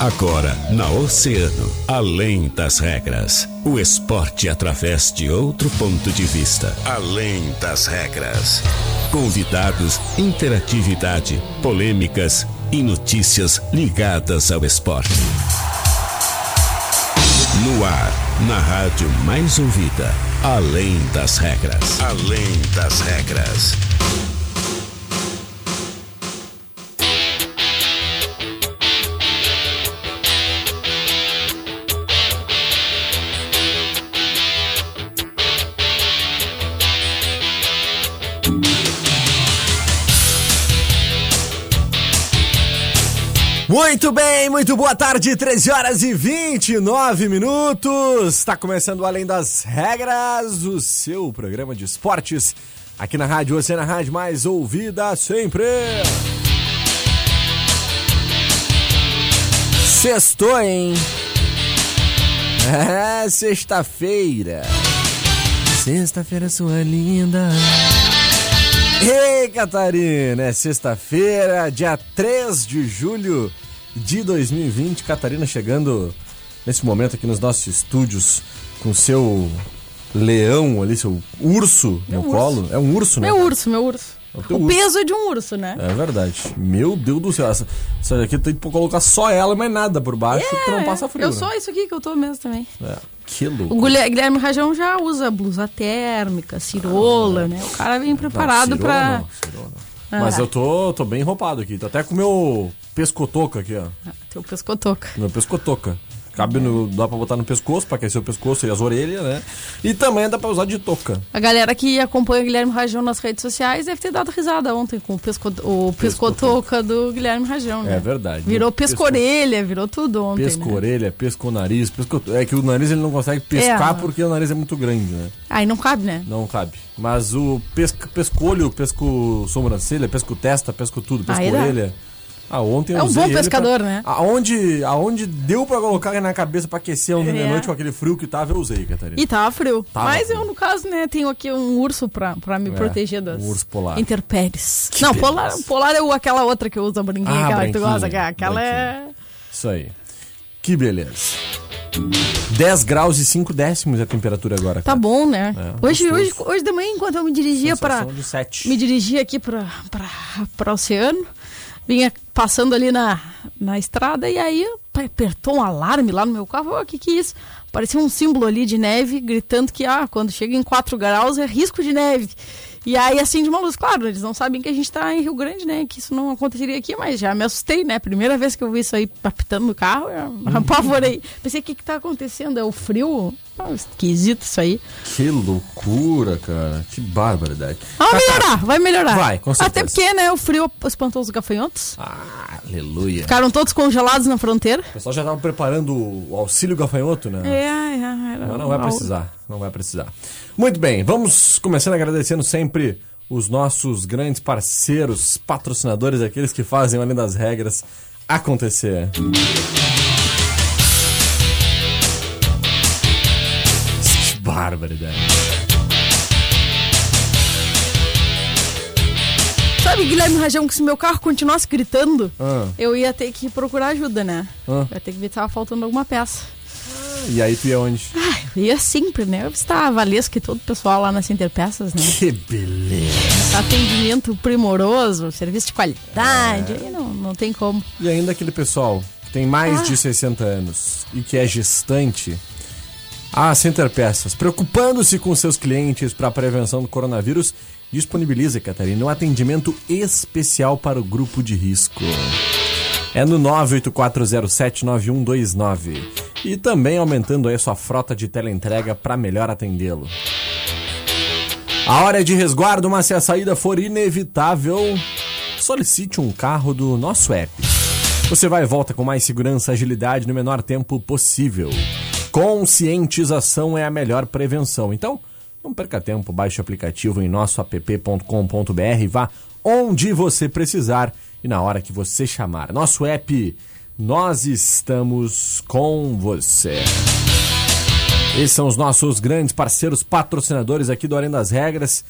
Agora, na Oceano, além das regras. O esporte através de outro ponto de vista. Além das regras. Convidados, interatividade, polêmicas e notícias ligadas ao esporte. No ar, na rádio mais ouvida. Além das regras. Além das regras. Muito bem, muito boa tarde, 13 horas e 29 minutos. Está começando Além das Regras, o seu programa de esportes aqui na Rádio Oceana Rádio mais ouvida sempre. Sextou, hein? É, sexta-feira. Sexta-feira, sua linda. Ei, Catarina, é sexta-feira, dia 3 de julho de 2020. Catarina chegando nesse momento aqui nos nossos estúdios com seu leão ali, seu urso no urso. colo. É um urso, né? Meu urso, meu urso. É o O urso. peso é de um urso, né? É verdade. Meu Deus do céu. Essa, essa aqui tem que colocar só ela mais nada por baixo, tu não passa frio. É, Eu né? sou isso aqui que eu tô mesmo também. É, que O louco. Guilher- Guilherme Rajão já usa blusa térmica, cirola, né? O cara vem preparado Não, pra. cirola não, cirola não. Mas eu tô, tô bem roupado aqui. Tô até com o meu pescotoca aqui, ó. Teu pescotoca. Meu pescotoca. Cabe no. Dá pra botar no pescoço, pra aquecer o pescoço e as orelhas, né? E também dá pra usar de touca. A galera que acompanha o Guilherme Rajão nas redes sociais deve ter dado risada ontem com o, pesco... o pescotoca do Guilherme Rajão, né? É verdade. Virou Pesco- pesco-orelha, virou tudo ontem. Pesco né? orelha, pesco nariz, pesco. É que o nariz ele não consegue pescar É. porque o nariz é muito grande, né? Aí não cabe, né? Não cabe. Mas o pesco, pescolho, pesco sobrancelha, pesco testa, Ah, ontem É um bom pescador, pra- né? Aonde, aonde deu pra colocar na cabeça pra aquecer ontem de É. noite com aquele frio que tava, eu usei, Catarina. E tava frio. Tava Mas frio. eu, no caso, né, tenho aqui um urso pra, pra me É, proteger das um urso polar. intempéries. Que Não, polar, polar é o- aquela outra que eu uso, a branquinha, Ah, aquela que tu gosta. Aquela, é... Isso aí. Que beleza. 10 graus e 5 décimos a temperatura agora. Tá cara. bom, né? É, hoje, gostoso. hoje, hoje de manhã, enquanto eu me dirigia de 7. Me dirigia aqui pra, pra, pra oceano, vinha passando ali na, na estrada e aí apertou um alarme lá no meu carro. O que que é isso? Parecia um símbolo ali de neve, gritando que ah, quando chega em 4 graus é risco de neve. E aí acende uma luz. Claro, eles não sabem que a gente tá em Rio Grande, né? Que isso não aconteceria aqui, mas já me assustei, né? Primeira vez que eu vi isso aí apitando no carro, eu Uhum. apavorei. Pensei, o que que tá acontecendo? É o frio? Ah, esquisito isso aí. Que loucura, cara. Que barbaridade. Ah, vai melhorar, vai melhorar. Vai, com certeza. Até porque, né, o frio espantou os gafanhotos. Ah, aleluia. Ficaram todos congelados na fronteira. O pessoal já tava preparando o auxílio gafanhoto, né? É, é, era Mas não vai precisar, não vai precisar. Muito bem, vamos começando agradecendo sempre os nossos grandes parceiros, patrocinadores, aqueles que fazem além das regras acontecer. Que barbaridade. Sabe, Guilherme Rajão, que se meu carro continuasse gritando, Ah. eu ia ter que procurar ajuda, né? Ah. Eu ia ter que ver se tava faltando alguma peça. E aí tu ia onde? Ah, eu ia sempre, né? Eu visitar a Valesca e todo o pessoal lá na Center Peças, né? Que beleza. Atendimento primoroso, serviço de qualidade, É. aí não, não tem como. E ainda aquele pessoal que tem mais Ah. de 60 anos e que é gestante. A Center Peças, preocupando-se com seus clientes para a prevenção do coronavírus, disponibiliza, Catarina, um atendimento especial para o grupo de risco. É no 984079129. E também aumentando aí sua frota de teleentrega para melhor atendê-lo. A hora de resguardo, mas se a saída for inevitável, solicite um carro do nosso app. Você vai e volta com mais segurança e agilidade no menor tempo possível. Conscientização é a melhor prevenção. Então, não perca tempo, baixe o aplicativo em nosso app.com.br vá onde você precisar e na hora que você chamar. Nosso app nós estamos com você. Esses são os nossos grandes parceiros patrocinadores aqui do Além das Regras.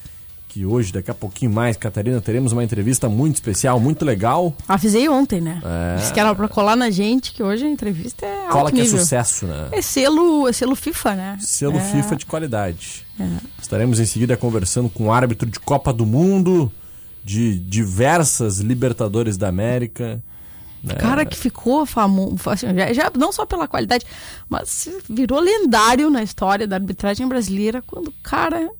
Que hoje, daqui a pouquinho mais, Catarina, teremos uma entrevista muito especial, muito legal. Avisei ontem, né? É. Disse que era pra colar na gente, que hoje a entrevista é Cola que é nível. sucesso, né? É selo, é selo FIFA, né? Selo é. FIFA de qualidade. Estaremos em seguida conversando com o árbitro de Copa do Mundo, de diversas Libertadores da América. né? Cara que ficou famoso, já, já não só pela qualidade, mas virou lendário na história da arbitragem brasileira quando o cara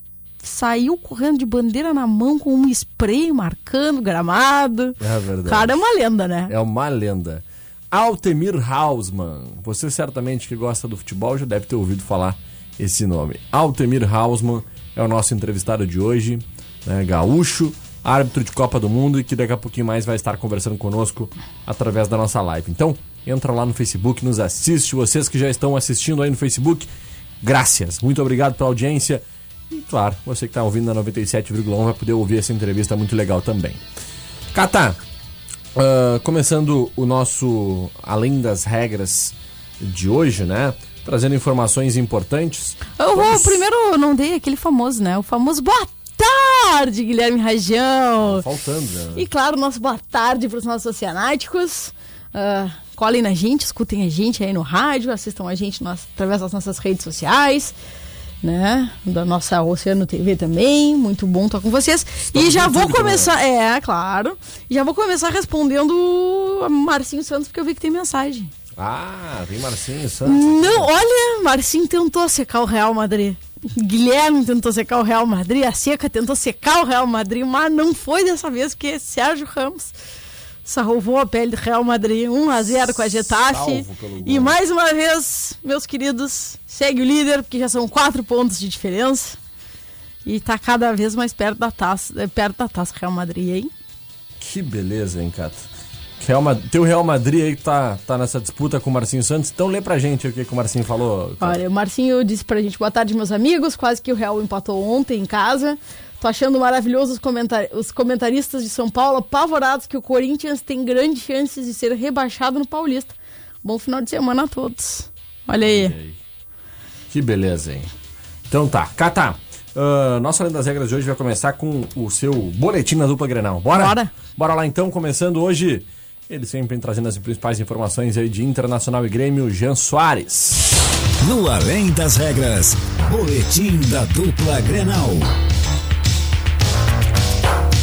saiu correndo de bandeira na mão com um spray marcando gramado. É verdade. O cara é uma lenda, né? É uma lenda. Altemir Hausmann. Você certamente que gosta do futebol já deve ter ouvido falar esse nome. Altemir Hausmann é o nosso entrevistado de hoje, né, gaúcho, árbitro de Copa do Mundo e que daqui a pouquinho mais vai estar conversando conosco através da nossa live. Então, entra lá no Facebook, nos assiste. Vocês que já estão assistindo aí no Facebook, graças. Muito obrigado pela audiência. E claro, você que está ouvindo na 97,1 vai poder ouvir essa entrevista muito legal também. Cata, ah, começando o nosso Além das Regras de hoje, né? Trazendo informações importantes. Eu vou, Vamos- primeiro, eu não dei aquele famoso, né? O famoso boa tarde, Guilherme Rajão. Faltando, né? E claro, nosso boa tarde para os nossos oceanáticos. Ah, colhem na gente, escutem a gente aí no rádio, assistam a gente nas- através das nossas redes sociais, né? Da nossa Oceano TV também. Muito bom estar com vocês. e já vou YouTube começar, é, claro. Já vou começar respondendo a Marcinho Santos, porque eu vi que tem mensagem. Ah, tem Marcinho Santos. Não, olha, Marcinho tentou secar o Real Madrid. Guilherme tentou secar o Real Madrid, a Seca tentou secar o Real Madrid, mas não foi dessa vez que Sérgio Ramos salvou a pele do Real Madrid 1 a 0 com a Getafe. E mais uma vez, meus queridos, segue o líder, porque já são quatro pontos de diferença. E tá cada vez mais perto da taça, eh, perto da taça Real Madrid, hein? Que beleza, hein, Cata? Real Ma- Teu Real Madrid aí que tá, tá nessa disputa com o Marcinho Santos. Então lê pra gente o que, que o Marcinho falou. Olha, o Marcinho disse pra gente, boa tarde, meus amigos. Quase que o Real empatou ontem em casa. Tô achando maravilhoso os, comentar- os comentaristas de São Paulo apavorados que o Corinthians tem grandes chances de ser rebaixado no Paulista. Bom final de semana a todos. Olha aí. Que beleza, hein? Então tá, Cata. ah, nossa Além das Regras de hoje vai começar com o seu boletim na dupla Grenal. Bora? Bora. Bora lá então, começando hoje. Ele sempre trazendo as principais informações aí de Internacional e Grêmio, Jean Soares. No Além das Regras, Boletim da Dupla Grenal.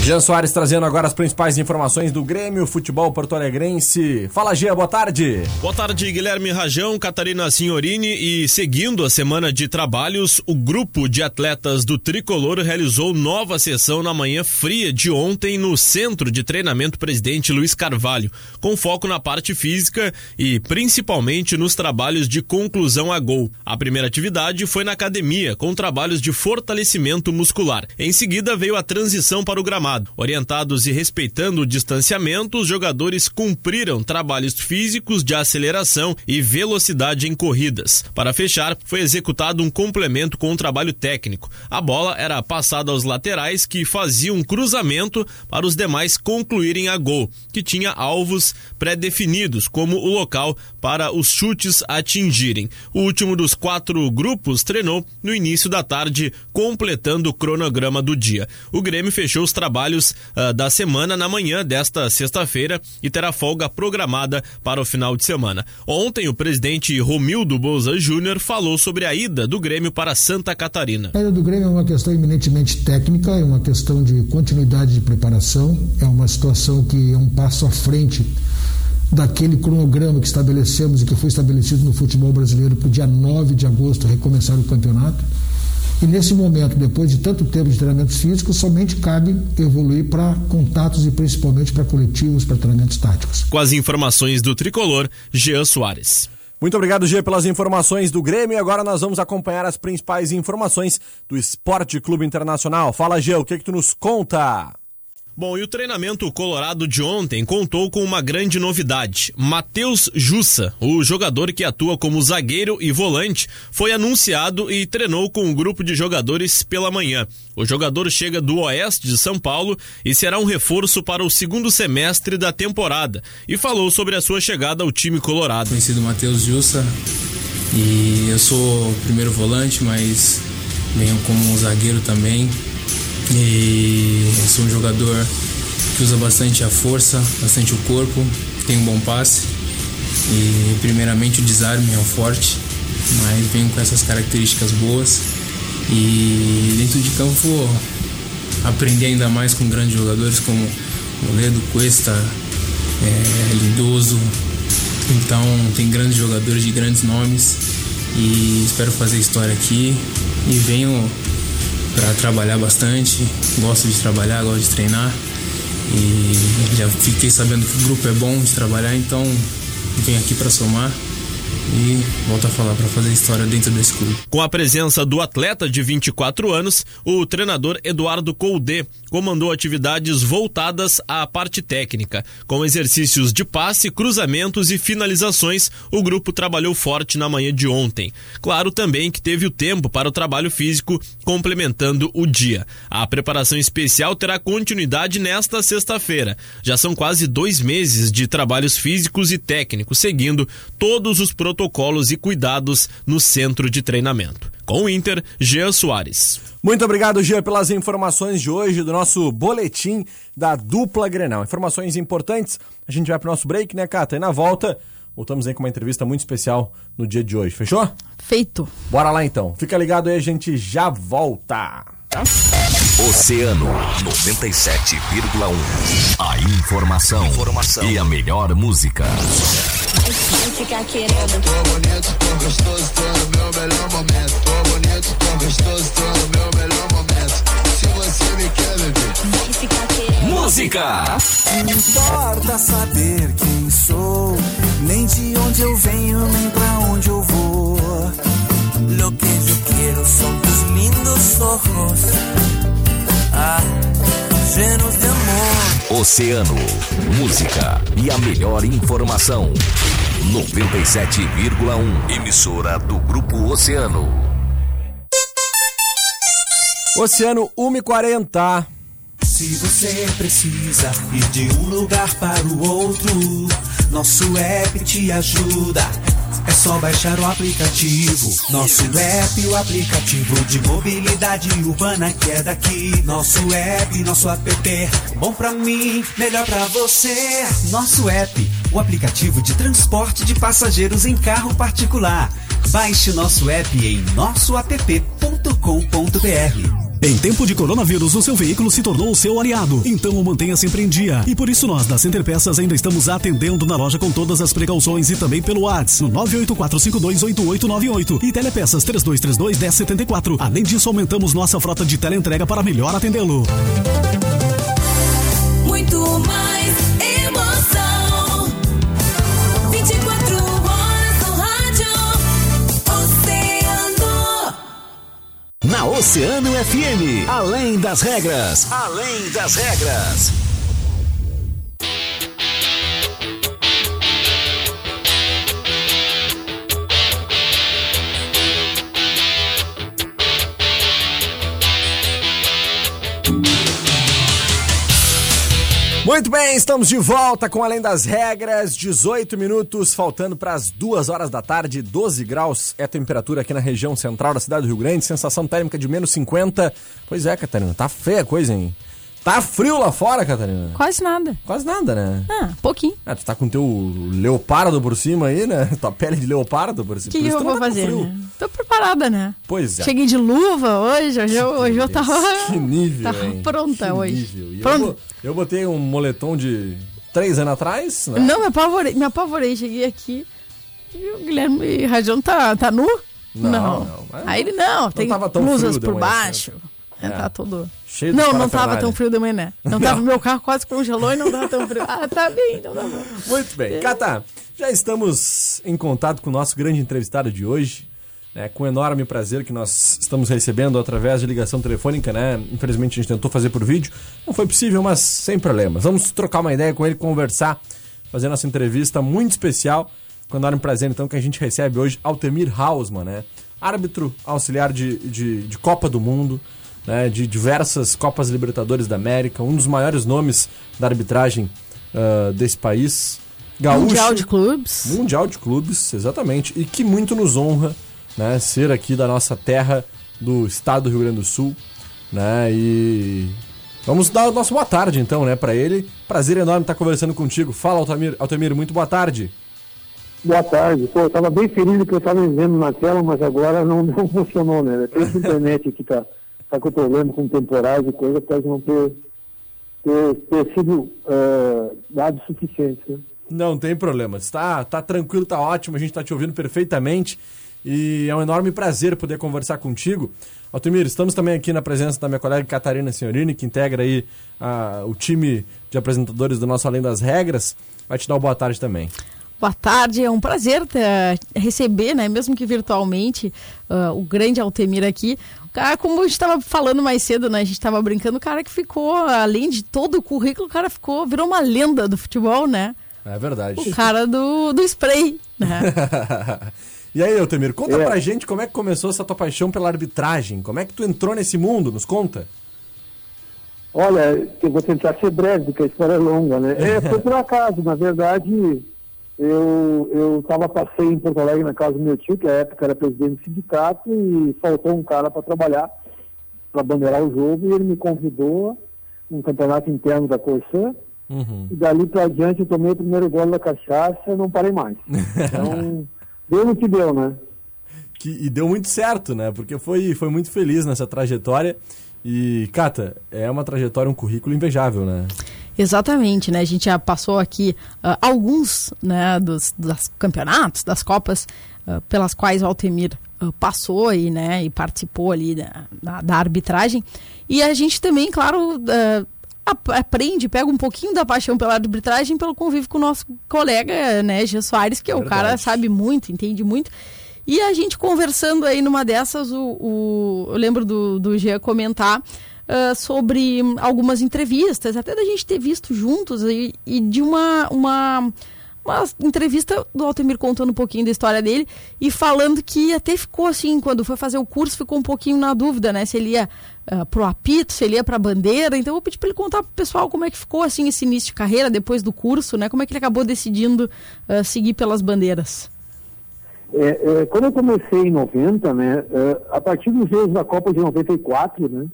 Jean Soares trazendo agora as principais informações do Grêmio, futebol porto-alegrense. Fala, Gia, boa tarde. Boa tarde, Guilherme Rajão, Catarina Signorini e seguindo a semana de trabalhos, o grupo de atletas do Tricolor realizou nova sessão na manhã fria de ontem no Centro de Treinamento Presidente Luiz Carvalho, com foco na parte física e principalmente nos trabalhos de conclusão a gol. A primeira atividade foi na academia, com trabalhos de fortalecimento muscular. Em seguida veio a transição para o gramado. Orientados e respeitando o distanciamento, os jogadores cumpriram trabalhos físicos de aceleração e velocidade em corridas. Para fechar, foi executado um complemento com um trabalho técnico. A bola era passada aos laterais que faziam um cruzamento para os demais concluírem a gol, que tinha alvos pré-definidos, como o local para os chutes atingirem. O último dos quatro grupos treinou no início da tarde, completando o cronograma do dia. O Grêmio fechou os trabalhos ah, da semana na manhã desta sexta-feira e terá folga programada para o final de semana. Ontem, o presidente Romildo Bolza Júnior falou sobre a ida do Grêmio para Santa Catarina. A ida do Grêmio é uma questão eminentemente técnica, é uma questão de continuidade de preparação, é uma situação que é um passo à frente daquele cronograma que estabelecemos e que foi estabelecido no futebol brasileiro para o dia 9 de agosto recomeçar o campeonato. E nesse momento, depois de tanto tempo de treinamentos físicos, somente cabe evoluir para contatos e principalmente para coletivos, para treinamentos táticos. Com as informações do tricolor, Jean Soares. Muito obrigado, G, pelas informações do Grêmio. E agora nós vamos acompanhar as principais informações do Esporte Clube Internacional. Fala, G, o que, que tu nos conta? Bom, e o treinamento colorado de ontem contou com uma grande novidade. Matheus Jussa, o jogador que atua como zagueiro e volante, foi anunciado e treinou com um grupo de jogadores pela manhã. O jogador chega do oeste de São Paulo e será um reforço para o segundo semestre da temporada e falou sobre a sua chegada ao time colorado. Conhecido Matheus Jussa e eu sou primeiro volante, mas venho como um zagueiro também. E sou um jogador que usa bastante a força, bastante o corpo, tem um bom passe. E primeiramente o desarme é o forte, mas venho com essas características boas. E dentro de campo vou aprender ainda mais com grandes jogadores como Moledo, Cuesta, é, Lindoso. Então tem grandes jogadores de grandes nomes e espero fazer história aqui e venho para trabalhar bastante. Gosto de trabalhar, gosto de treinar e já fiquei sabendo que o grupo é bom de trabalhar, então venho aqui para somar e volto a falar para fazer história dentro desse clube. Com a presença do atleta de 24 anos, o treinador Eduardo Colde comandou atividades voltadas à parte técnica. Com exercícios de passe, cruzamentos e finalizações, o grupo trabalhou forte na manhã de ontem. Claro também que teve o tempo para o trabalho físico, complementando o dia. A preparação especial terá continuidade nesta sexta-feira. Já são quase dois meses de trabalhos físicos e técnicos, seguindo todos os protocolos e cuidados no centro de treinamento. Com o Inter, Jean Soares. Muito obrigado, Jean, pelas informações de hoje do nosso boletim da dupla Grenal. Informações importantes. A gente vai pro nosso break, né, Cata? E na volta, voltamos aí com uma entrevista muito especial no dia de hoje. Fechou? Feito. Bora lá então. Fica ligado aí, a gente já volta. Oceano 97,1. A informação, informação e a melhor música. Vai ficar querendo. Tô bonito, tô gostoso, tô no meu melhor momento. Tô bonito, tô gostoso, tô no meu melhor momento. Se você me quer, bebê. Vai ficar querendo. Música! Não importa saber quem sou, nem de onde eu venho, nem pra onde eu vou. Lo que yo quiero son tus lindos ojos, ah, llenos de amor. Oceano, música e a melhor informação. 97,1. Emissora do Grupo Oceano. Oceano 140. Se você precisa ir de um lugar para o outro, nosso app te ajuda. É só baixar o aplicativo. Nosso app, o aplicativo de mobilidade urbana que é daqui. Nosso app, nosso app, bom pra mim, melhor pra você. Nosso app, o aplicativo de transporte de passageiros em carro particular. Baixe nosso app em nossoapp.com.br. Em tempo de coronavírus, o seu veículo se tornou o seu aliado. Então o mantenha sempre em dia. E por isso nós, da Center Peças, ainda estamos atendendo na loja com todas as precauções e também pelo WhatsApp no 984528898 e Telepeças 3232-1074. Além disso, aumentamos nossa frota de teleentrega para melhor atendê-lo. Na Oceano FM. Além das regras. Além das regras. Muito bem, estamos de volta com Além das Regras. 18 minutos, faltando para as 2 horas da tarde. 12 graus é a temperatura aqui na região central da cidade do Rio Grande. Sensação térmica de menos 50. Pois é, Catarina, tá feia a coisa, hein? Tá frio lá fora, Catarina? Quase nada. Quase nada, né? Ah, pouquinho. Ah, tu tá com teu leopardo por cima aí, né? Tua pele de leopardo por O cima. que, Por que isso eu vou não tá fazer, né? Tô preparada, né? Pois é. Cheguei de luva hoje, hoje eu, hoje eu tava. Que nível, Tava hein? pronta Que hoje. nível. E eu, Pronto. bo- eu botei um moletom de três anos atrás, né? Não, me apavorei, me apavorei. Cheguei aqui e o Guilherme Rajão tá, tá nu? Não, não, mas Aí ele não, tem tava tão blusas frio por baixo. É, É. tá todo. Cheio Não, não tava parafernália. tão frio de manhã, né? Não tava, meu carro quase congelou e não tava tão frio. Ah, tá bem, então tá bom. Muito bem. Cata, já estamos em contato com o nosso grande entrevistado de hoje. É com enorme prazer que nós estamos recebendo através de ligação telefônica, né? Infelizmente a gente tentou fazer por vídeo, não foi possível, mas sem problemas. Vamos trocar uma ideia com ele, conversar, fazer nossa entrevista muito especial. Com enorme prazer, então, que a gente recebe hoje Altemir Hausmann, né? Árbitro auxiliar de, de, de Copa do Mundo, né? de diversas Copas Libertadores da América, um dos maiores nomes da arbitragem ah, desse país. Gaúcho, Mundial de Clubes. Mundial de Clubes, exatamente. E que muito nos honra né, ser aqui da nossa terra, do estado do Rio Grande do Sul. Né, e vamos dar o nosso boa tarde então né, para ele. Prazer enorme estar conversando contigo. Fala, Altamir, Altamir muito boa tarde. Boa tarde. Pô, eu tava bem feliz do que eu estava vendo na tela, mas agora não, não funcionou, né? Tem essa internet aqui tá, tá com problema com temporais e coisa, pode não ter, ter, ter sido uh, dados suficientes. Né? Não tem problema. Tá, tá tranquilo, tá ótimo. A gente tá te ouvindo perfeitamente. E é um enorme prazer poder conversar contigo. Altemir, estamos também aqui na presença da minha colega Catarina Senhorini, que integra aí ah, o time de apresentadores do nosso Além das Regras. Vai te dar uma boa tarde também. Boa tarde, é um prazer ter, receber, né, mesmo que virtualmente, uh, o grande Altemir aqui. O cara, como a gente estava falando mais cedo, né, a gente estava brincando, o cara que ficou, além de todo o currículo, o cara ficou, virou uma lenda do futebol, né? É verdade. O cara do, do spray, né? e aí, Altemir, conta É. pra gente como é que começou essa tua paixão pela arbitragem. Como é que tu entrou nesse mundo? Nos conta. Olha, eu vou tentar ser breve, porque a história é longa, né? É, foi por acaso, na verdade, eu eu tava passei em Porto Alegre na casa do meu tio, que na época era presidente do sindicato, e faltou um cara para trabalhar, para bandeirar o jogo, e ele me convidou um campeonato interno da Corsã, Uhum. e dali para adiante eu tomei o primeiro gol da cachaça e não parei mais. Então, deu no que deu, né? Que, e deu muito certo, né? Porque foi, foi muito feliz nessa trajetória. E, Cata, é uma trajetória, um currículo invejável, né? Exatamente, né? A gente já passou aqui ah, alguns né, dos, dos campeonatos, das Copas, ah, pelas quais o Altemir ah, passou e, né, e participou ali da, da, da arbitragem. E a gente também, claro, ap- aprende, pega um pouquinho da paixão pela arbitragem pelo convívio com o nosso colega, né, Gê Soares, que é o cara sabe muito, entende muito. E a gente conversando aí numa dessas, o, o- eu lembro do, do Gê comentar ah, sobre algumas entrevistas, até da gente ter visto juntos e, e de uma, uma, uma entrevista do Altemir contando um pouquinho da história dele e falando que até ficou assim, quando foi fazer o curso, ficou um pouquinho na dúvida, né? Se ele ia ah, pro apito, se ele ia pra bandeira. Então eu pedir pra ele contar pro pessoal como é que ficou assim esse início de carreira depois do curso, né? Como é que ele acabou decidindo ah, seguir pelas bandeiras. É, é, quando eu comecei em 90, né, é, a partir dos jogos da Copa de 94, né,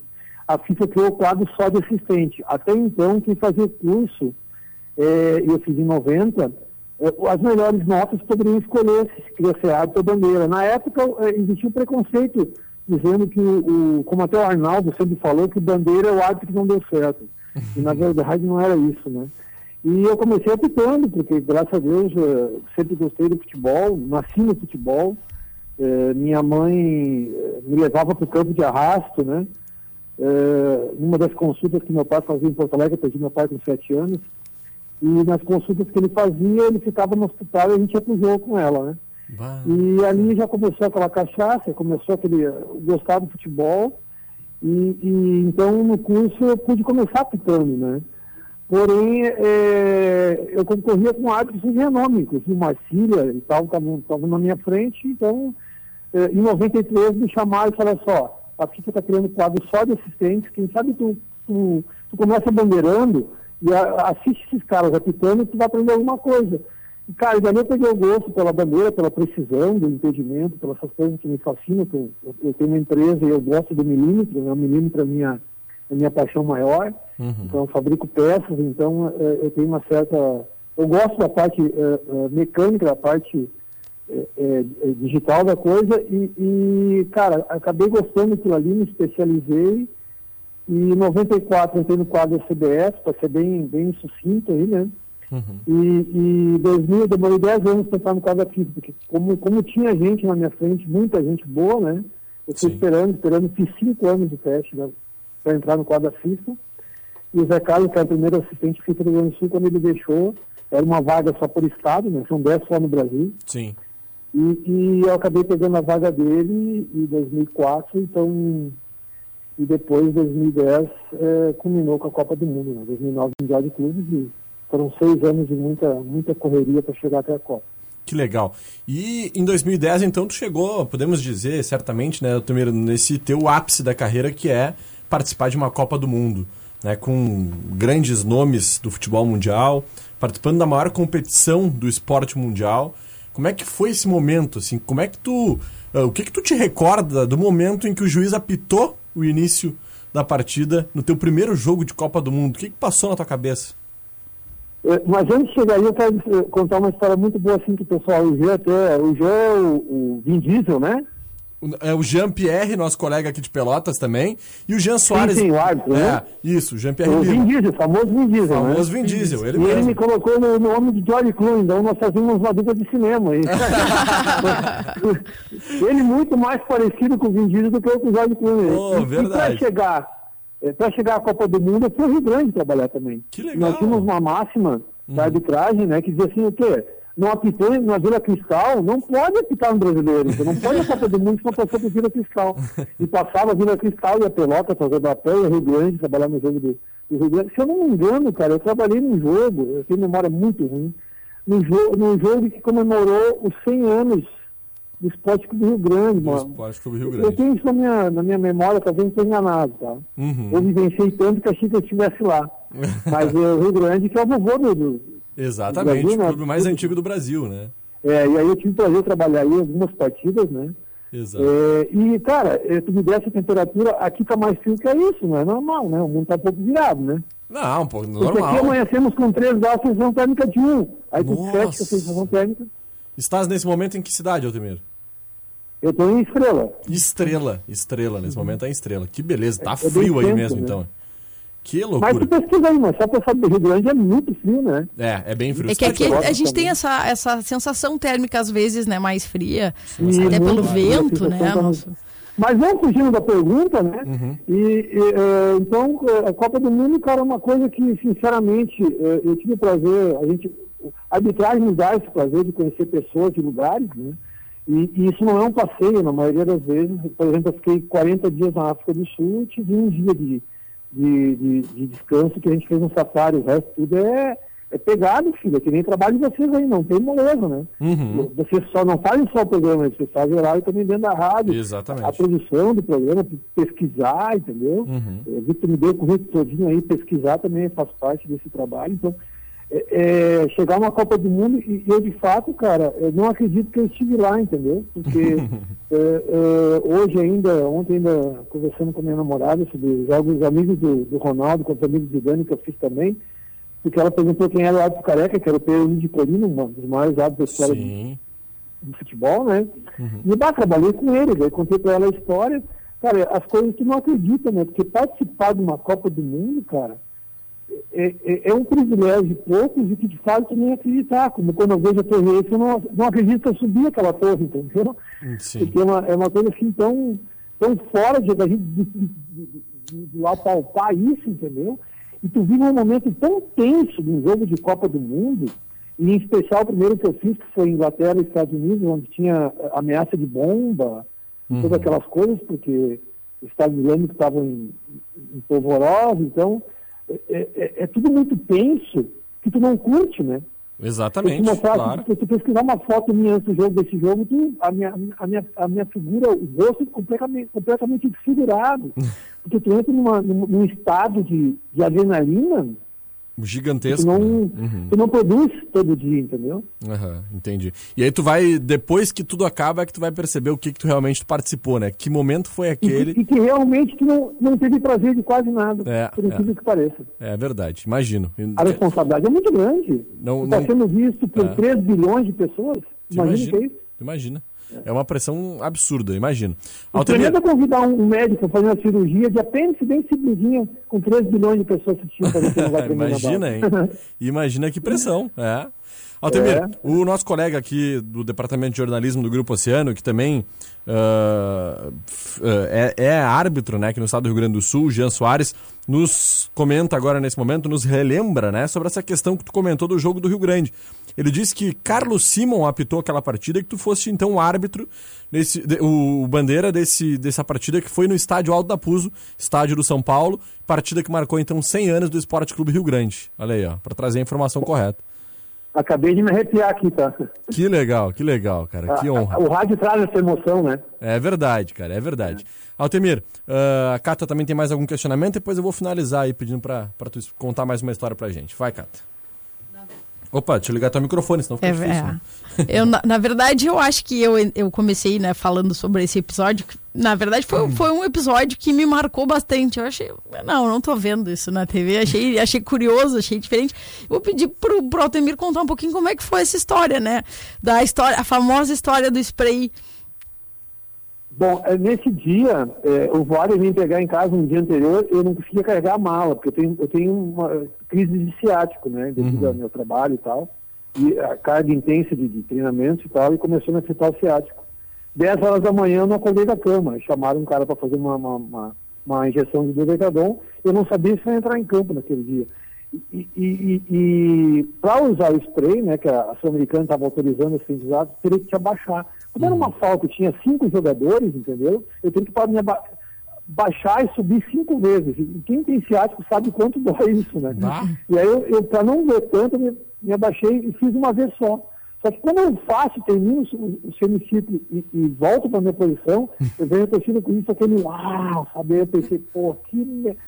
a FIFA criou o quadro só de assistente. Até então, quem fazia curso, é, eu fiz em 90, é, as melhores notas poderiam escolher se queria ser árbitro ou bandeira. Na época, é, existia um preconceito dizendo que, o, como até o Arnaldo sempre falou, que bandeira é o árbitro que não deu certo. E na verdade não era isso, né? E eu comecei apitando, porque graças a Deus eh, sempre gostei do futebol, nasci no futebol. Eh, minha mãe eh, me levava para o campo de arrasto, né? Eh, numa das consultas que meu pai fazia em Porto Alegre, eu perdi meu pai com sete anos. E nas consultas que ele fazia, ele ficava no hospital e a gente ia pro jogo com ela, né? E ali já começou aquela cachaça, começou aquele gostar do futebol. E, e então no curso eu pude começar apitando, né? Porém, eh, eu concorria com árbitros de renome, inclusive o Marcília e tal, estavam na minha frente. Então, eh, em 93 me chamaram e falaram só, a FIFA está criando quadro só de assistentes, quem sabe tu, tu, tu começa bandeirando e a- assiste esses caras apitando e tu vai aprender alguma coisa. E, cara, e dali eu peguei o gosto pela bandeira, pela precisão do entendimento, pelas coisas que me fascinam, que eu, eu- eu tenho uma empresa e eu gosto do milímetro, né? o milímetro é a minha, é minha paixão maior. Então, eu fabrico peças, então eh, eu tenho uma certa. Eu gosto da parte eh, mecânica, da parte eh, eh, digital da coisa, e, e, cara, acabei gostando daquilo ali, me especializei. E em 94 entrei no quadro da CBS, para ser bem, bem sucinto aí, né? E, e 2000, eu demorei 10 anos para entrar no quadro da FIFA, porque como, como tinha gente na minha frente, muita gente boa, né? Eu fui esperando, esperando, fiz 5 anos de teste né, para entrar no quadro da FIFA. E o Zé Carlos, que era o primeiro assistente FIFA do Rio Grande do Sul, quando ele deixou, era uma vaga só por estado, né? São 10 só no Brasil. Sim. E, e eu acabei pegando a vaga dele em 2004, então e depois 2010 eh, culminou com a Copa do Mundo, né? 2009 Mundial de Clubes e foram seis anos de muita muita correria para chegar até a Copa. Que legal. E em 2010, então, tu chegou, podemos dizer, certamente, né, Altamiro, nesse teu ápice da carreira, que é participar de uma Copa do Mundo, né, com grandes nomes do futebol mundial, participando da maior competição do esporte mundial. Como é que foi esse momento, assim? Como é que tu... ah, o que que tu te recorda do momento em que o juiz apitou o início da partida no teu primeiro jogo de Copa do Mundo? O que que passou na tua cabeça? Eh, Mas antes de chegar aí, eu quero eh, contar uma história muito boa assim que o pessoal, o Jean até, o Jean é o, o Vin Diesel, né? É o Jean-Pierre, nosso colega aqui de Pelotas também, e o Jean Soares. sim, o árbitro, é, né? Isso, Jean-Pierre O Vin. Diesel, famoso Vin Diesel, né? Famoso Vin Diesel, ele e ele mesmo. me colocou no, no nome de George Clooney, então nós fazíamos uma dupla de cinema. E- ele muito mais parecido com o Vin Diesel do que eu com o George Clooney. Oh, e, verdade. E para chegar, para chegar à Copa do Mundo, foi o Rio Grande trabalhar também. Que legal. Nós tínhamos uma máxima da arbitragem, né, que dizia assim, o quê? Não apitou na Vila Cristal, não pode apitar no brasileiro, então não pode a Copa do Mundo se não passou por Vila Cristal. E passava a Vila Cristal e a Pelota fazendo a pé, e a Rio Grande, trabalhar no jogo do, do Rio Grande. Se eu não me engano, cara, eu trabalhei num jogo, eu tenho memória muito ruim, num, jo num jogo que comemorou os 100 anos do Esporte Clube do Rio Grande, mano. Esporte Clube Rio Eu Grande. tenho isso na minha, na minha memória, talvez estou enganado, tá? Uhum. Eu vivenciei tanto que achei que eu estivesse lá. Mas o Rio Grande que é o vovô do, Exatamente, Brasil, o clube mais antigo do Brasil, né? É, e aí eu tive o prazer de trabalhar aí algumas partidas, né? Exato. É, e, cara, é, tu me desse a temperatura, aqui tá mais frio que é isso, não é normal, né? O mundo tá um pouco virado, né? Não, pô, Porque aqui normal. amanhecemos com 3 graus, sensação térmica de 1. Aí tu com a sensação térmica, Estás nesse momento em que cidade, Altemiro? eu tô em estrela. Estrela, estrela, nesse momento é em estrela. Que beleza, tá É bem frio aí mesmo, né? então. Que Mas loucura. tu pesquisa aí, mas só pra saber, Rio Grande é muito frio, né? É, é bem frio. É que aqui a gente tem essa, essa sensação térmica, às vezes, né, mais fria. E até pelo vento, né? sensação tá Mas não fugindo da pergunta, né? Uhum. E, e, eh, então, eh, a Copa do Mundo, cara, é uma coisa que, sinceramente, eh, eu tive o prazer, a gente, a arbitragem nos dá esse prazer de conhecer pessoas de lugares, né? E, e isso não é um passeio, na maioria das vezes. Por exemplo, eu fiquei 40 dias na África do Sul e tive um dia de, de, de, de descanso que a gente fez um safari, o resto tudo é, é pegado, filho, é que nem trabalho de vocês aí, não tem moleza, né? Uhum. Vocês só não fazem só o programa, vocês fazem horário também dentro da rádio. Exatamente. A produção do programa, pesquisar, entendeu? Uhum. É, Victor me deu o currículo todinho aí, pesquisar também faz parte desse trabalho. Então, é, é, chegar uma Copa do Mundo, e eu de fato, cara, eu não acredito que eu estive lá, entendeu? Porque é, é, hoje ainda, ontem ainda conversando com a minha namorada sobre jogos amigos do, do Ronaldo, com os amigos do Dani, que eu fiz também, porque ela perguntou quem era o árbitro careca, que era o Pedro de Colina, um dos maiores árbitros da história do futebol, né? E bah, trabalhei com ele, daí contei pra ela a história. Cara, as coisas que não acredita, né? Porque participar de uma Copa do Mundo, cara, é, é- é um privilégio de poucos e que te faz também acreditar. Como quando eu vejo a Torre eu não, não acredito que eu subi aquela torre, entendeu? Sim. Porque é uma, é uma coisa assim tão, tão fora de, da gente de, de, de, de, de apalpar isso, entendeu? E tu vive um momento tão tenso de um jogo de Copa do Mundo, e em especial o primeiro que eu fiz, que foi Inglaterra e Estados Unidos, onde tinha ameaça de bomba, Uhum. todas aquelas coisas, porque os Estados Islâmicos estavam em, em polvorosa, então é, é- é tudo muito tenso que tu não curte, né? Exatamente, Se mostrar, claro. se tu pesquisar uma foto minha antes do jogo desse jogo, tu, a, minha, a, minha, a minha figura, o rosto completamente, completamente desfigurado. Porque tu entra numa, num, num estado de, de adrenalina Gigantesco. tu não, né? Uhum. tu não produz todo dia, entendeu? Aham, entendi. E aí tu vai, depois que tudo acaba, é que tu vai perceber o que, que tu realmente participou, né? Que momento foi E, aquele. e que realmente tu não, não teve prazer de quase nada, É, por incrível que pareça. É verdade, imagino. A responsabilidade é muito grande. Não- Está não- sendo visto por É. 3 bilhões de pessoas. Imagina imagina, que é uma pressão absurda, imagino. Altemir, é convidar um médico a fazer uma cirurgia de apêndice bem simplesinha, com 3 bilhões de pessoas assistindo para imagina, hein? Imagina que pressão, é. Altemir, É. o nosso colega aqui do Departamento de Jornalismo do Grupo Oceano, que também ah, é, é árbitro né, aqui no estado do Rio Grande do Sul, Jean Soares, nos comenta agora nesse momento, nos relembra né, sobre essa questão que tu comentou do jogo do Rio Grande. Ele disse que Carlos Simon apitou aquela partida e que tu fosse então o árbitro, nesse, de- o, bandeira desse, dessa partida que foi no estádio Alto da Puso, estádio do São Paulo, partida que marcou então 100 anos do Esporte Clube Rio Grande. Olha aí, para trazer a informação correta. Acabei de me arrepiar aqui, tá? Que legal, que legal, cara. Que honra. O rádio traz essa emoção, né? É verdade, cara, é verdade. Altemir, ah, a Cata também tem mais algum questionamento, depois eu vou finalizar aí pedindo pra, pra tu contar mais uma história pra gente. Vai, Cata. Opa, deixa eu ligar teu microfone, senão fica É, difícil. né? é. Eu, na, na verdade, eu acho que eu, eu comecei, né, falando sobre esse episódio. Na verdade, Hum. foi, foi um episódio que me marcou bastante. Eu achei, não, não tô vendo isso na TV. Achei, achei curioso, achei diferente. Vou pedir pro, pro Altemir contar um pouquinho como é que foi essa história, né? Da história, a famosa história do spray. Bom, eh, nesse dia, eh, o Vale me pegar em casa um dia anterior, eu não conseguia carregar a mala, porque eu tenho, eu tenho uma crise de ciático, né, devido ao meu trabalho e tal, e a carga intensa de, de treinamento e tal, e começou a me afetar o ciático. 10 horas da manhã eu não acordei da cama, chamaram um cara para fazer uma, uma, uma, uma injeção de Dodecadon, eu não sabia se ia entrar em campo naquele dia. E, e, e, e para usar o spray, né, que a Sul-Americana estava autorizando assim, usar, teria que te abaixar. Quando era uma falta, tinha cinco jogadores, entendeu? Eu tenho que aba- baixar e subir cinco vezes. E quem tem ciático sabe quanto dói isso, né? E aí eu, eu para não ver tanto, eu me, me abaixei e fiz uma vez só. Só que quando eu faço, termino o, semiciclo e, e volto para minha posição, eu venho torcida com isso, aquele uau, sabe? Eu pensei, pô, que.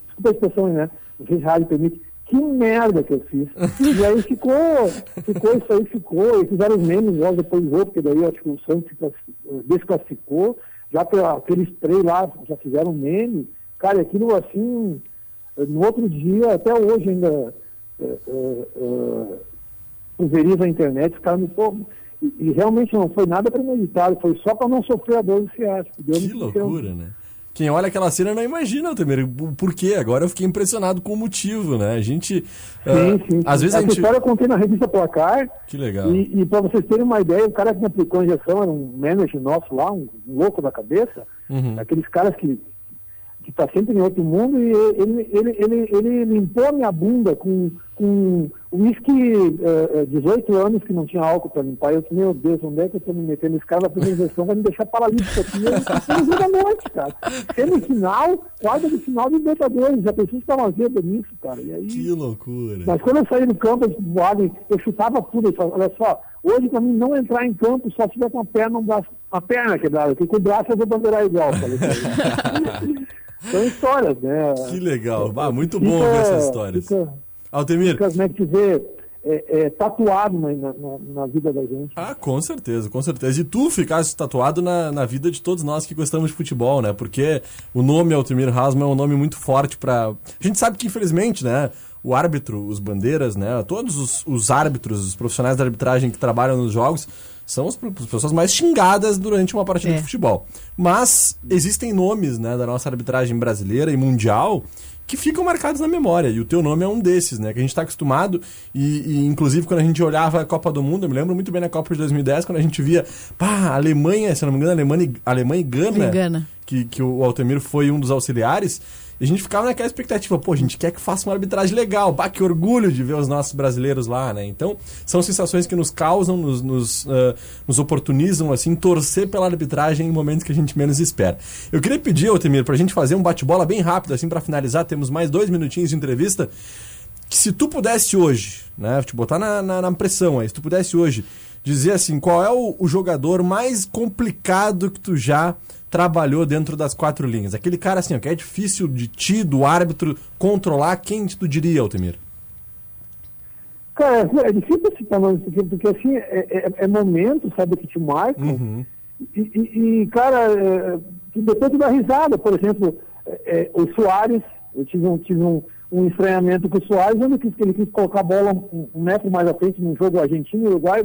Desculpa a expressão, né? Não sei se rádio permite. Que merda que eu fiz. E aí ficou, ficou isso aí, ficou. E fizeram os memes logo depois do jogo, porque daí acho que o Santos desclassificou. Já pela, aquele spray lá, já fizeram meme. Cara, aquilo assim, no outro dia, até hoje ainda eh, eh, eh, pulveriza a internet, os caras me e, e realmente não foi nada premeditado, foi só para não sofrer a dor do. Deu Que loucura, né? Quem olha aquela cena não imagina, Altemir, o porquê. Agora eu fiquei impressionado com o motivo, né? A gente. Sim, sim. Às vezes a Essa gente. história eu contei na revista Placar. Que legal. E, e para vocês terem uma ideia, o cara que me aplicou a injeção era um manager nosso lá, um louco da cabeça. Uhum. Aqueles caras que que está sempre em outro mundo e ele, ele, ele, ele limpou a minha bunda com, com uísque eh, eh, 18 anos que não tinha álcool para limpar. Eu disse, meu Deus, onde é que eu estou me metendo? Esse cara vai fazer injeção, vai me deixar paralítico aqui. Eu não à noite, cara. Semifinal, quarta de final de Libertadores. Já preciso estar uma zebra nisso, cara. E aí, Que loucura. mas quando eu saí do campo, eu, disse, "Wagner, eu chutava tudo. Eu falava, olha só, hoje para mim não entrar em campo só se tiver com a perna, um braço, a perna quebrada, porque com o braço eu vou bandeirar igual. Falei. São histórias, né? Que legal. Ah, muito bom Fica- ouvir essas histórias. Fica, Altemir. fica, como é é, tatuado na, na, na vida da gente. Ah, com certeza, com certeza. E tu ficasse tatuado na, na vida de todos nós que gostamos de futebol, né? Porque o nome Altemir Hasman é um nome muito forte pra. A gente sabe que, infelizmente, né? O árbitro, os bandeiras, né? Todos os, os árbitros, os profissionais da arbitragem que trabalham nos jogos são as, as pessoas mais xingadas durante uma partida É. de futebol. Mas existem nomes, né, da nossa arbitragem brasileira e mundial que ficam marcados na memória. E o teu nome é um desses, né? Que a gente está acostumado. E, e, inclusive, quando a gente olhava a Copa do Mundo, eu me lembro muito bem na Copa de 2010, quando a gente via, pá, Alemanha, se não me engano, Alemanha, e- Alemanha e Gana, Gana. Que, que o Altemir foi um dos auxiliares. E a gente ficava naquela expectativa, pô, a gente quer que faça uma arbitragem legal, pá, que orgulho de ver os nossos brasileiros lá, né? Então, são sensações que nos causam, nos, nos, ah, nos oportunizam, assim, torcer pela arbitragem em momentos que a gente menos espera. Eu queria pedir, Altemir, pra gente fazer um bate-bola bem rápido, assim, pra finalizar, temos mais dois minutinhos de entrevista, que se tu pudesse hoje, né, te botar na, na, na pressão aí, se tu pudesse hoje dizer assim, qual é o, o jogador mais complicado que tu já trabalhou dentro das quatro linhas? Aquele cara assim, ó, que é difícil de ti, do árbitro, controlar, quem tu diria, Altemir? Cara, é difícil citar nomes, porque, porque assim, é, é, é momento, sabe, que te marcam. Uhum. E, e- e, cara, é, depois tu dá risada, por exemplo, é, o Soares, eu tive um, tive um, um estranhamento com o Soares, onde ele quis, ele quis colocar a bola um, um metro mais à frente num jogo Argentina e Uruguai.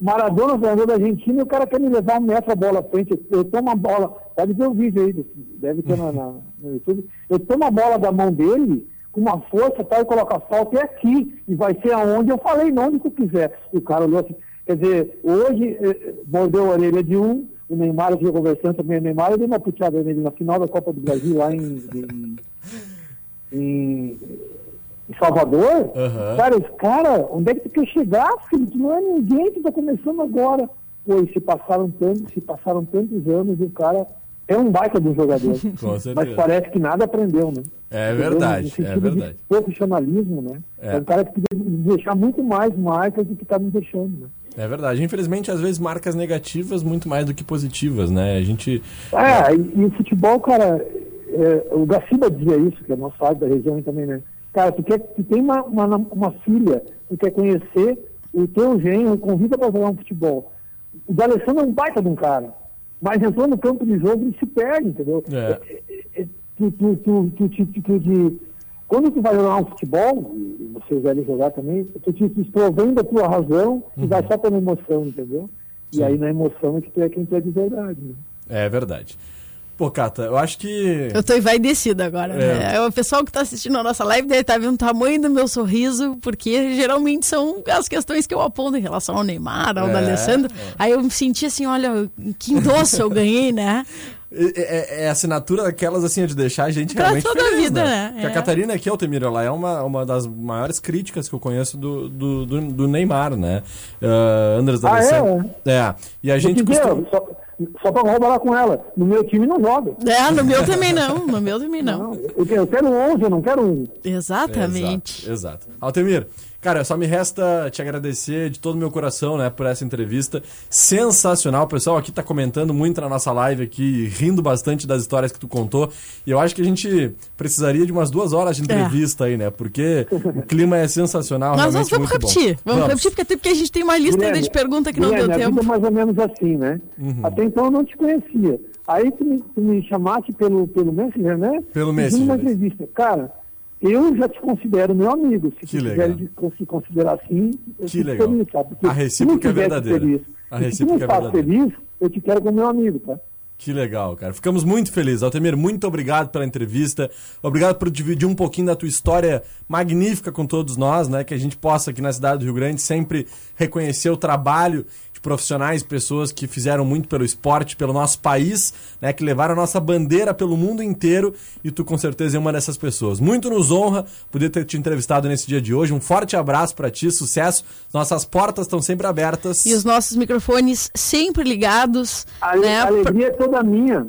Maradona, treinador da Argentina, e o cara quer me levar um metro a bola à frente. Eu, eu tomo a bola, pode ver o vídeo aí, deve ter na, na- no YouTube. Eu tomo a bola da mão dele, com uma força, tal, e coloca falta é aqui, e vai ser aonde eu falei, não onde tu quiser. E o cara olhou assim, quer dizer, hoje eh, mordeu a orelha de um, o Neymar, eu conversando também, o Neymar, eu dei uma puxada nele na final da Copa do Brasil, lá em, em, em- em Salvador. Aham. Cara, os caras, onde é que tu quer chegar, filho? Tu não é ninguém, tu tá começando agora. Pô, e se passaram tantos, se passaram tantos anos, e o cara é um baita do jogador. Mas parece que nada aprendeu, né? É verdade, é de verdade. profissionalismo, né? É. É. um cara que podia deixar muito mais marcas do que tá me deixando, né? É verdade. Infelizmente, às vezes, marcas negativas muito mais do que positivas, né? A gente. É, e, e o futebol, cara, é, o Gaciba dizia isso, que é nosso área da região também, né? Cara, tu, quer, tu tem uma, uma, uma filha, tu quer conhecer o teu genro, convida pra jogar um futebol. O D'Alessandro é um baita de um cara, mas entrou no campo de jogo e se perde, entendeu? É. É, Tu, tu, tu, tu, tu, tu, tu de- quando tu vai jogar um futebol, e vocês devem jogar também, tu te desprovém da tua razão e vai só pela emoção, entendeu? E aí na emoção é que tu é quem tu é de verdade, né? É verdade. Pô, Cata, eu acho que. Eu tô envaidecida agora, É. né? O pessoal que tá assistindo a nossa live deve estar vendo o tamanho do meu sorriso, porque geralmente são as questões que eu aponto em relação ao Neymar, ao É, D'Alessandro. Aí eu me senti assim, olha, que endosso eu ganhei, né? É, é- é a assinatura daquelas, assim, de deixar a gente Pra realmente toda a feliz, vida, né? né? Porque a É. Catarina aqui, Altemiro, ela é uma, uma das maiores críticas que eu conheço do, do, do, do Neymar, né? Uh, Andres Ah, D'Alessandro. é? E a gente costuma... só, só pra roubar com ela, no meu time não joga. É, no meu também não, no meu também não. Eu, quero- eu quero 11, eu não quero um. Exatamente. Exato, exato. Altemir, cara, só me resta te agradecer de todo o meu coração, né, por essa entrevista sensacional. O pessoal aqui tá comentando muito na nossa live aqui, rindo bastante das histórias que tu contou. E eu acho que a gente precisaria de umas duas horas de entrevista aí, né, porque o clima é sensacional, Mas nós realmente vamos muito repetir, bom. vamos, repetir, porque até porque a gente tem uma lista ainda de perguntas que não deu a vida tempo. é mais ou menos assim, né? Uhum. Até então eu não te conhecia. Aí tu me, tu me chamaste pelo, pelo Messenger, né? Pelo Pedindo uma Messenger. entrevista. Cara, eu já te considero meu amigo. Se Que quiser se considerar assim, eu Que legal. feliz, sabe? Porque A recíproca é verdadeira. Feliz, A e se recíproca me é verdadeira. feliz, eu te quero como meu amigo, tá? Que legal, cara. Ficamos muito felizes. Altemir, muito obrigado pela entrevista. Obrigado por dividir um pouquinho da tua história magnífica com todos nós, né? Que a gente possa aqui na cidade do Rio Grande sempre reconhecer o trabalho de profissionais, pessoas que fizeram muito pelo esporte, pelo nosso país, né? Que levaram a nossa bandeira pelo mundo inteiro e tu com certeza é uma dessas pessoas. Muito nos honra poder ter te entrevistado nesse dia de hoje. Um forte abraço pra ti, sucesso. Nossas portas estão sempre abertas. E os nossos microfones sempre ligados. A, né? alegria é toda minha.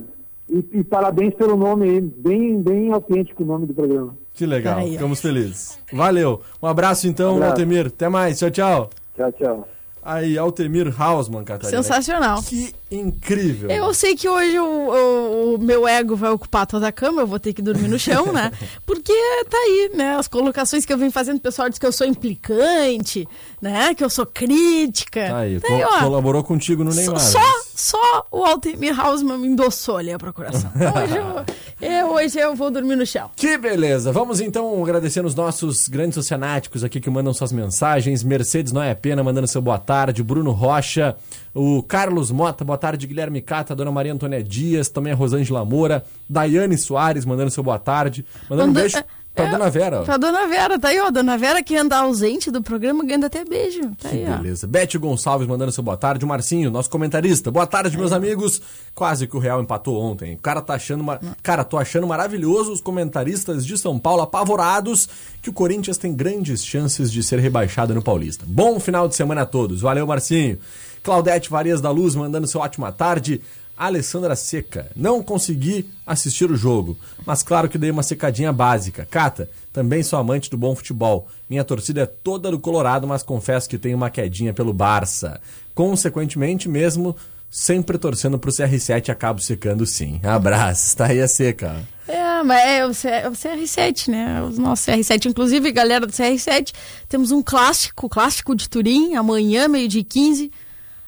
E, e parabéns pelo nome aí. Bem, bem autêntico o nome do programa. Que legal, ó. ficamos felizes. Valeu. Um abraço então, Abraço. Altemir. Até mais. Tchau, tchau. Tchau, tchau. Aí, Altemir Hausmann, Catarina. Sensacional. Que incrível. Eu sei que hoje o, o- o meu ego vai ocupar toda a cama, eu vou ter que dormir no chão, né? Porque tá aí, né? As colocações que eu venho fazendo, o pessoal diz que eu sou implicante, né? Que eu sou crítica. Tá aí, Tá co- aí, ó. colaborou contigo no Neymar. só, só o Altemir Hausmann me endossou ali a procuração. Hoje eu, eu- hoje eu vou dormir no chão. Que beleza! Vamos então agradecer os nossos grandes oceanáticos aqui que mandam suas mensagens. Mercedes Noia Pena mandando seu boa tarde. Bruno Rocha, o Carlos Mota, boa tarde. Guilherme Cata, Dona Maria Antônia Dias, também a Rosângela Moura. Daiane Soares mandando seu boa tarde. Mandando um beijo pra é, Dona Vera. ó. Pra Dona Vera, tá aí, ó. Dona Vera que anda ausente do programa, ganhando até beijo. Tá aí, ó. Beleza. Bete Gonçalves mandando seu boa tarde. O Marcinho, nosso comentarista. Boa tarde, meus amigos. Quase que o Real empatou ontem. O cara tá achando. ma- Cara, tô achando maravilhoso os comentaristas de São Paulo apavorados que o Corinthians tem grandes chances de ser rebaixado no Paulista. Bom final de semana a todos. Valeu, Marcinho. Claudete Varias da Luz mandando seu ótima tarde. Alessandra Seca, não consegui assistir o jogo, mas claro que dei uma secadinha básica. Cata, também sou amante do bom futebol. Minha torcida é toda do Colorado, mas confesso que tenho uma quedinha pelo Barça. Consequentemente, mesmo sempre torcendo pro CR7, acabo secando sim. Abraço, tá aí a seca. É, mas é o, o CR7, né? O nosso CR7. Inclusive, galera do CR7, temos um clássico, clássico de Turim, amanhã, meio-dia e 15,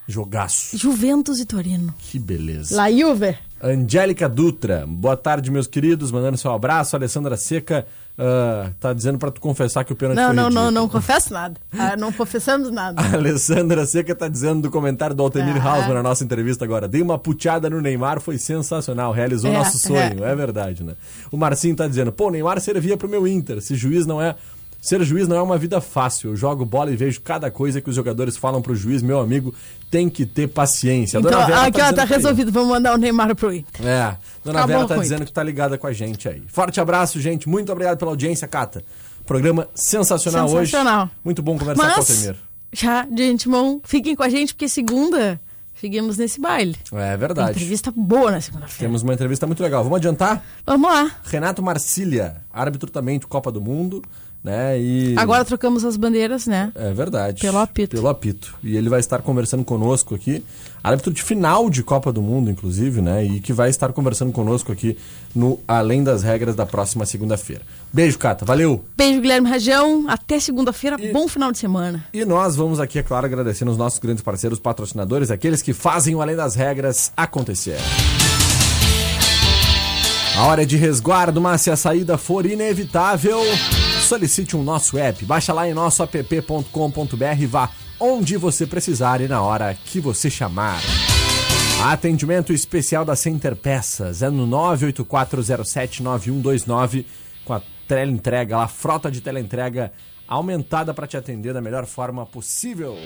Jogaço. Juventus e Torino. Que beleza. La Juve. Angélica Dutra, boa tarde, meus queridos, mandando seu abraço. Alessandra Seca ah, tá dizendo pra tu confessar que o pênalti Não, foi não, não, ridículo. não confesso nada. Ah, não confessamos nada. A Alessandra Seca tá dizendo do comentário do Altenir Ah. Hausmann na nossa entrevista agora. Dei uma puteada no Neymar, foi sensacional, realizou É, nosso sonho, é. verdade, né? O Marcinho tá dizendo, pô, o Neymar servia pro meu Inter, se juiz não é... Ser juiz não é uma vida fácil. Eu jogo bola e vejo cada coisa que os jogadores falam pro juiz, meu amigo, tem que ter paciência. Então, dona Vera aqui ó, dizendo tá resolvido. Vamos mandar o Neymar pro Inter. É, dona Vera tá dizendo que tá ligada com a gente aí. Forte abraço, gente. Muito obrigado pela audiência, Cata. Programa sensacional, Sensacional. hoje. Muito bom conversar com o Mas, Altemir. já de antemão, fiquem com a gente, porque segunda seguimos nesse baile. É Tem verdade. entrevista boa na segunda-feira. Temos uma entrevista muito legal. Vamos adiantar? Vamos lá. Renato Marcília, árbitro também de Copa do Mundo, né? E Agora trocamos as bandeiras, né? é verdade. Pelo apito. Pelo apito. E ele vai estar conversando conosco aqui, árbitro de final de Copa do Mundo, inclusive, né? E que vai estar conversando conosco aqui no Além das Regras da próxima segunda-feira. Beijo, Cata. Valeu. Beijo, Guilherme Rajão. Até segunda-feira. Bom final de semana. E nós vamos aqui, é claro, agradecendo os nossos grandes parceiros, patrocinadores, aqueles que fazem o Além das Regras acontecer. A hora de resguardo, mas se a saída for inevitável, solicite um nosso app. Baixa lá em nosso app.com.br e vá onde você precisar e na hora que você chamar. Atendimento especial da Center Peças é no 984079129 com a teleentrega lá, frota de teleentrega aumentada para te atender da melhor forma possível.